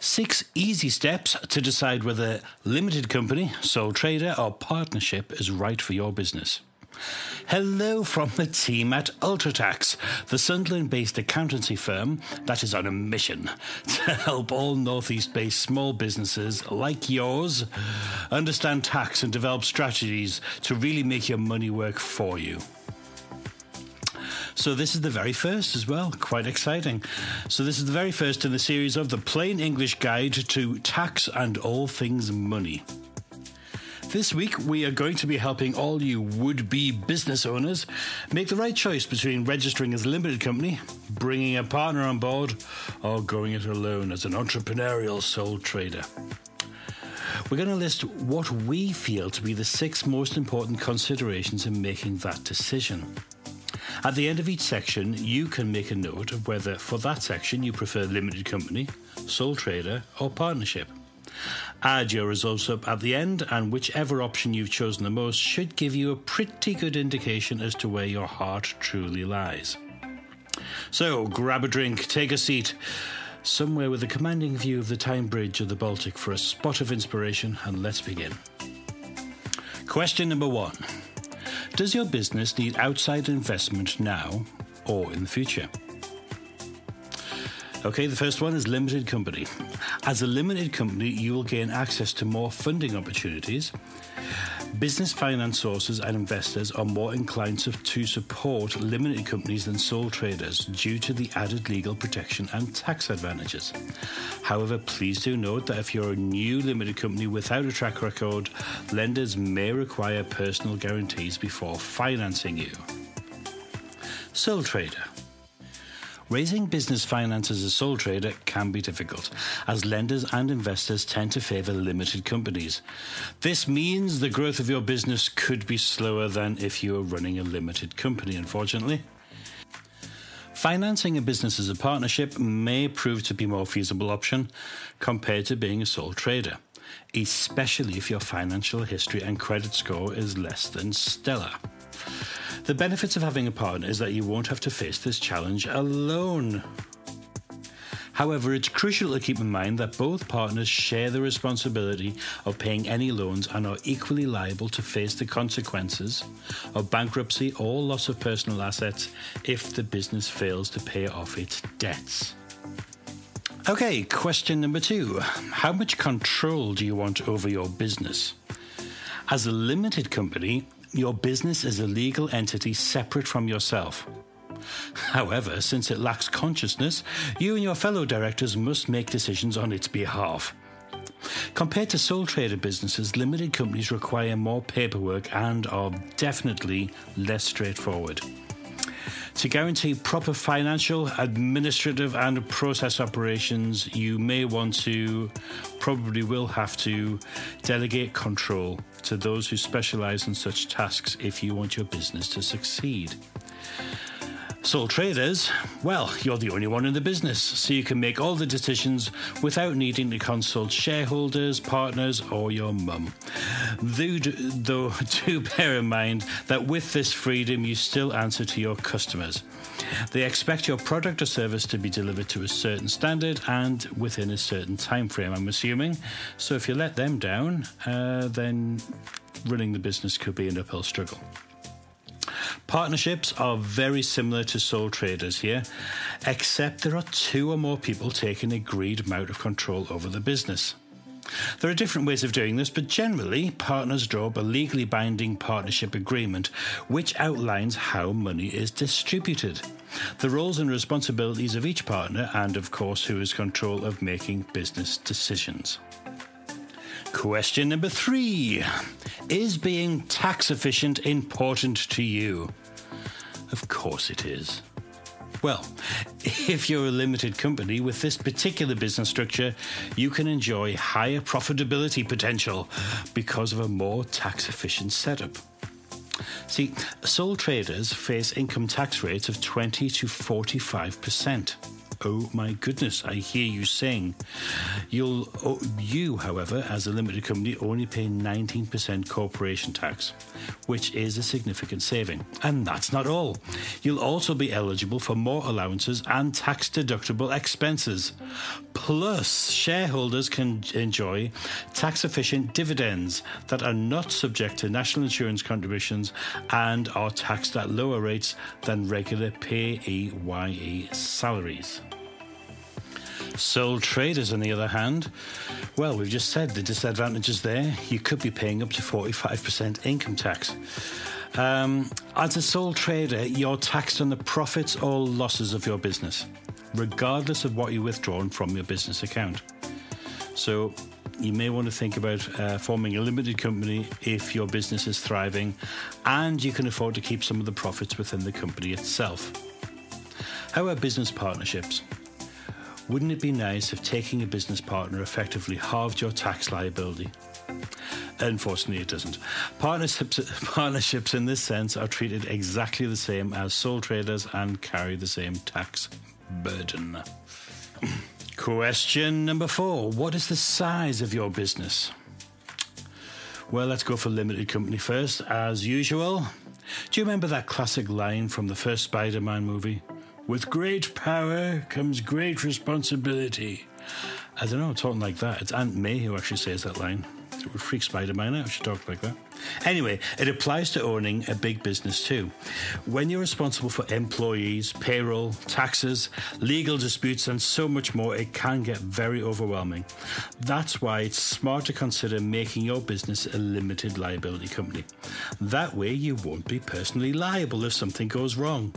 Six easy steps to decide whether limited company, sole trader, or partnership is right for your business. Hello from the team at UltraTax, the Sunderland based accountancy firm that is on a mission to help all Northeast based small businesses like yours understand tax and develop strategies to really make your money work for you. So this is the very first as well. Quite exciting. So this is the very first in the series of the Plain English Guide to Tax and All Things Money. This week, we are going to be helping all you would be business owners make the right choice between registering as a limited company, bringing a partner on board, or going it alone as an entrepreneurial sole trader. We're going to list what we feel to be the six most important considerations in making that decision. At the end of each section, you can make a note of whether for that section you prefer limited company, sole trader, or partnership. Add your results up at the end, and whichever option you've chosen the most should give you a pretty good indication as to where your heart truly lies. So, grab a drink, take a seat, somewhere with a commanding view of the Tyne Bridge or the Baltic for a spot of inspiration, and let's begin. Question number one. Does your business need outside investment now or in the future? Okay, the first one is limited company. As a limited company, you will gain access to more funding opportunities. Business finance sources and investors are more inclined to, support limited companies than sole traders due to the added legal protection and tax advantages. However, please do note that if you're a new limited company without a track record, lenders may require personal guarantees before financing you. Sole trader. Raising business finance as a sole trader can be difficult, as lenders and investors tend to favour limited companies. This means the growth of your business could be slower than if you were running a limited company, unfortunately. Financing a business as a partnership may prove to be a more feasible option compared to being a sole trader, especially if your financial history and credit score is less than stellar. The benefits of having a partner is that you won't have to face this challenge alone. However, it's crucial to keep in mind that both partners share the responsibility of paying any loans and are equally liable to face the consequences of bankruptcy or loss of personal assets if the business fails to pay off its debts. Okay, question number two How much control do you want over your business? As a limited company, your business is a legal entity separate from yourself. However, since it lacks consciousness, you and your fellow directors must make decisions on its behalf. Compared to sole trader businesses, limited companies require more paperwork and are definitely less straightforward. To guarantee proper financial, administrative, and process operations, you may want to, probably will have to, delegate control to those who specialize in such tasks if you want your business to succeed. Sole traders, well, you're the only one in the business, so you can make all the decisions without needing to consult shareholders, partners, or your mum. Though, though, do bear in mind that with this freedom, you still answer to your customers. They expect your product or service to be delivered to a certain standard and within a certain time frame, I'm assuming. So if you let them down, uh, then running the business could be an uphill struggle. Partnerships are very similar to sole traders here, except there are two or more people taking agreed amount of control over the business. There are different ways of doing this, but generally, partners draw up a legally binding partnership agreement which outlines how money is distributed, the roles and responsibilities of each partner, and of course, who has control of making business decisions. Question number three Is being tax efficient important to you? Of course it is. Well, if you're a limited company with this particular business structure, you can enjoy higher profitability potential because of a more tax efficient setup. See, sole traders face income tax rates of 20 to 45%. Oh my goodness, I hear you sing. You'll, oh, you, however, as a limited company, only pay 19% corporation tax, which is a significant saving. And that's not all. You'll also be eligible for more allowances and tax deductible expenses. Plus, shareholders can enjoy tax efficient dividends that are not subject to national insurance contributions and are taxed at lower rates than regular PAYE salaries. Sole traders, on the other hand, well, we've just said the disadvantages there. You could be paying up to 45% income tax. Um, as a sole trader, you're taxed on the profits or losses of your business, regardless of what you withdrawn from your business account. So, you may want to think about uh, forming a limited company if your business is thriving and you can afford to keep some of the profits within the company itself. How about business partnerships? Wouldn't it be nice if taking a business partner effectively halved your tax liability? Unfortunately, it doesn't. Partnerships, partnerships in this sense are treated exactly the same as sole traders and carry the same tax burden. Question number four What is the size of your business? Well, let's go for limited company first, as usual. Do you remember that classic line from the first Spider Man movie? With great power comes great responsibility. I don't know, talking like that. It's Aunt May who actually says that line. It would freak Spider Man out if she talked like that. Anyway, it applies to owning a big business too. When you're responsible for employees, payroll, taxes, legal disputes, and so much more, it can get very overwhelming. That's why it's smart to consider making your business a limited liability company. That way, you won't be personally liable if something goes wrong.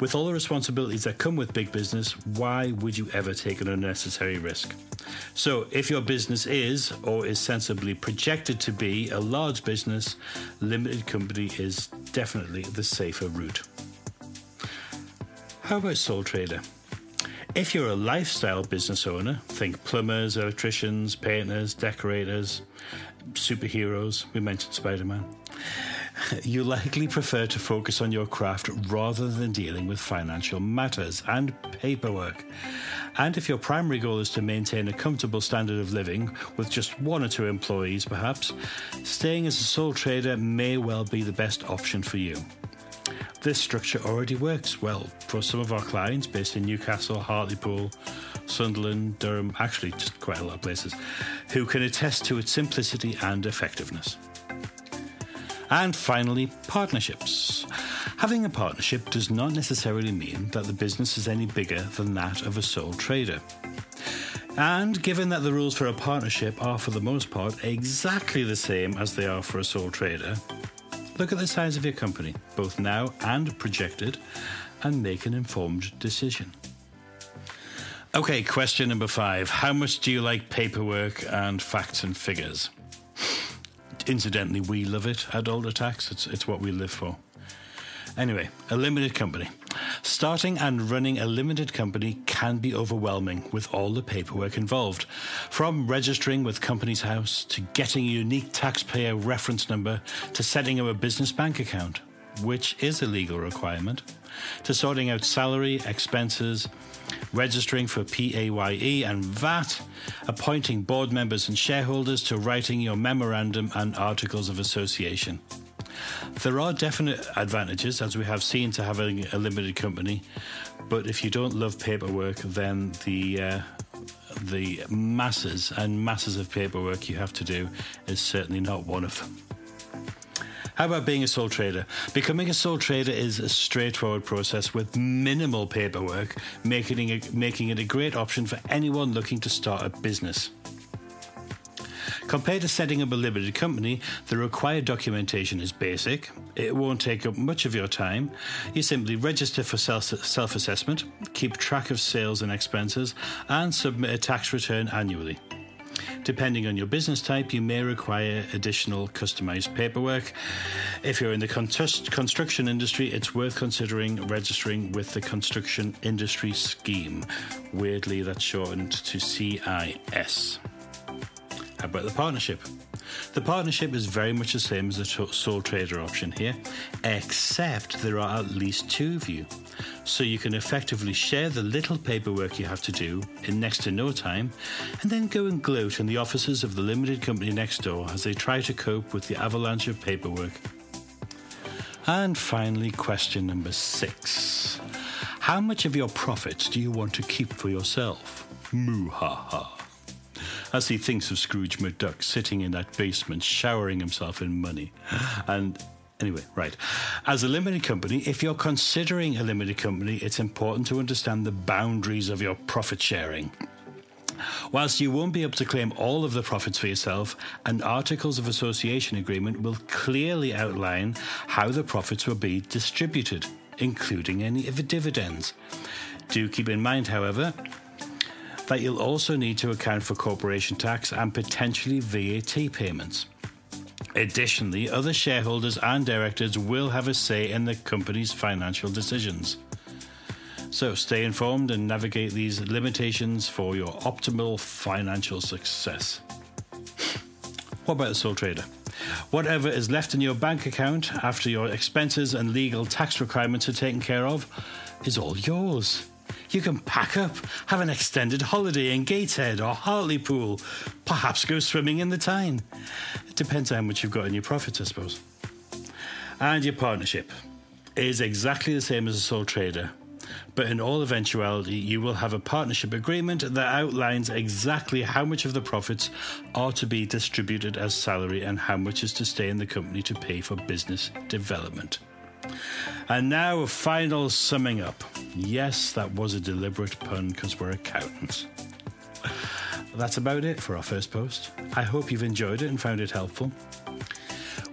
With all the responsibilities that come with big business, why would you ever take an unnecessary risk? So, if your business is or is sensibly projected to be a large business, limited company is definitely the safer route. How about sole trader? If you're a lifestyle business owner, think plumbers, electricians, painters, decorators, superheroes, we mentioned Spider Man you likely prefer to focus on your craft rather than dealing with financial matters and paperwork. And if your primary goal is to maintain a comfortable standard of living with just one or two employees, perhaps, staying as a sole trader may well be the best option for you. This structure already works well for some of our clients based in Newcastle, Hartlepool, Sunderland, Durham, actually, just quite a lot of places, who can attest to its simplicity and effectiveness. And finally, partnerships. Having a partnership does not necessarily mean that the business is any bigger than that of a sole trader. And given that the rules for a partnership are, for the most part, exactly the same as they are for a sole trader, look at the size of your company, both now and projected, and make an informed decision. Okay, question number five How much do you like paperwork and facts and figures? Incidentally, we love it at UltraTax. It's, it's what we live for. Anyway, a limited company. Starting and running a limited company can be overwhelming with all the paperwork involved. From registering with Companies House to getting a unique taxpayer reference number to setting up a business bank account, which is a legal requirement, to sorting out salary, expenses, registering for PAYE and VAT, appointing board members and shareholders to writing your memorandum and articles of association. There are definite advantages, as we have seen, to having a limited company, but if you don't love paperwork, then the uh, the masses and masses of paperwork you have to do is certainly not one of them. How about being a sole trader? Becoming a sole trader is a straightforward process with minimal paperwork, making it, making it a great option for anyone looking to start a business. Compared to setting up a limited company, the required documentation is basic. It won't take up much of your time. You simply register for self assessment, keep track of sales and expenses, and submit a tax return annually. Depending on your business type, you may require additional customized paperwork. If you're in the construction industry, it's worth considering registering with the Construction Industry Scheme. Weirdly, that's shortened to CIS. How about the partnership? The partnership is very much the same as the sole trader option here, except there are at least two of you. So you can effectively share the little paperwork you have to do in next to no time, and then go and gloat in the offices of the limited company next door as they try to cope with the avalanche of paperwork. And finally, question number six How much of your profits do you want to keep for yourself? Moo ha ha as he thinks of Scrooge McDuck sitting in that basement showering himself in money. And Anyway, right. As a limited company, if you're considering a limited company, it's important to understand the boundaries of your profit sharing. Whilst you won't be able to claim all of the profits for yourself, an Articles of Association agreement will clearly outline how the profits will be distributed, including any of the dividends. Do keep in mind, however, that you'll also need to account for corporation tax and potentially VAT payments. Additionally, other shareholders and directors will have a say in the company's financial decisions. So stay informed and navigate these limitations for your optimal financial success. What about the sole trader? Whatever is left in your bank account after your expenses and legal tax requirements are taken care of is all yours. You can pack up, have an extended holiday in Gateshead or Hartlepool, perhaps go swimming in the Tyne. Depends how much you've got in your profits, I suppose. And your partnership is exactly the same as a sole trader. But in all eventuality, you will have a partnership agreement that outlines exactly how much of the profits are to be distributed as salary and how much is to stay in the company to pay for business development. And now, a final summing up. Yes, that was a deliberate pun because we're accountants. That's about it for our first post. I hope you've enjoyed it and found it helpful.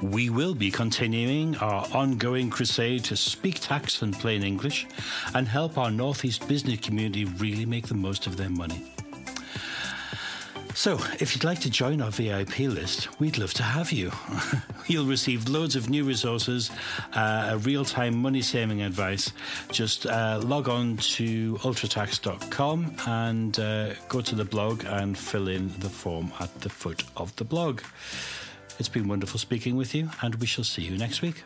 We will be continuing our ongoing crusade to speak tax and plain English and help our Northeast business community really make the most of their money. So, if you'd like to join our VIP list, we'd love to have you. You'll receive loads of new resources, uh, real time money saving advice. Just uh, log on to ultratax.com and uh, go to the blog and fill in the form at the foot of the blog. It's been wonderful speaking with you, and we shall see you next week.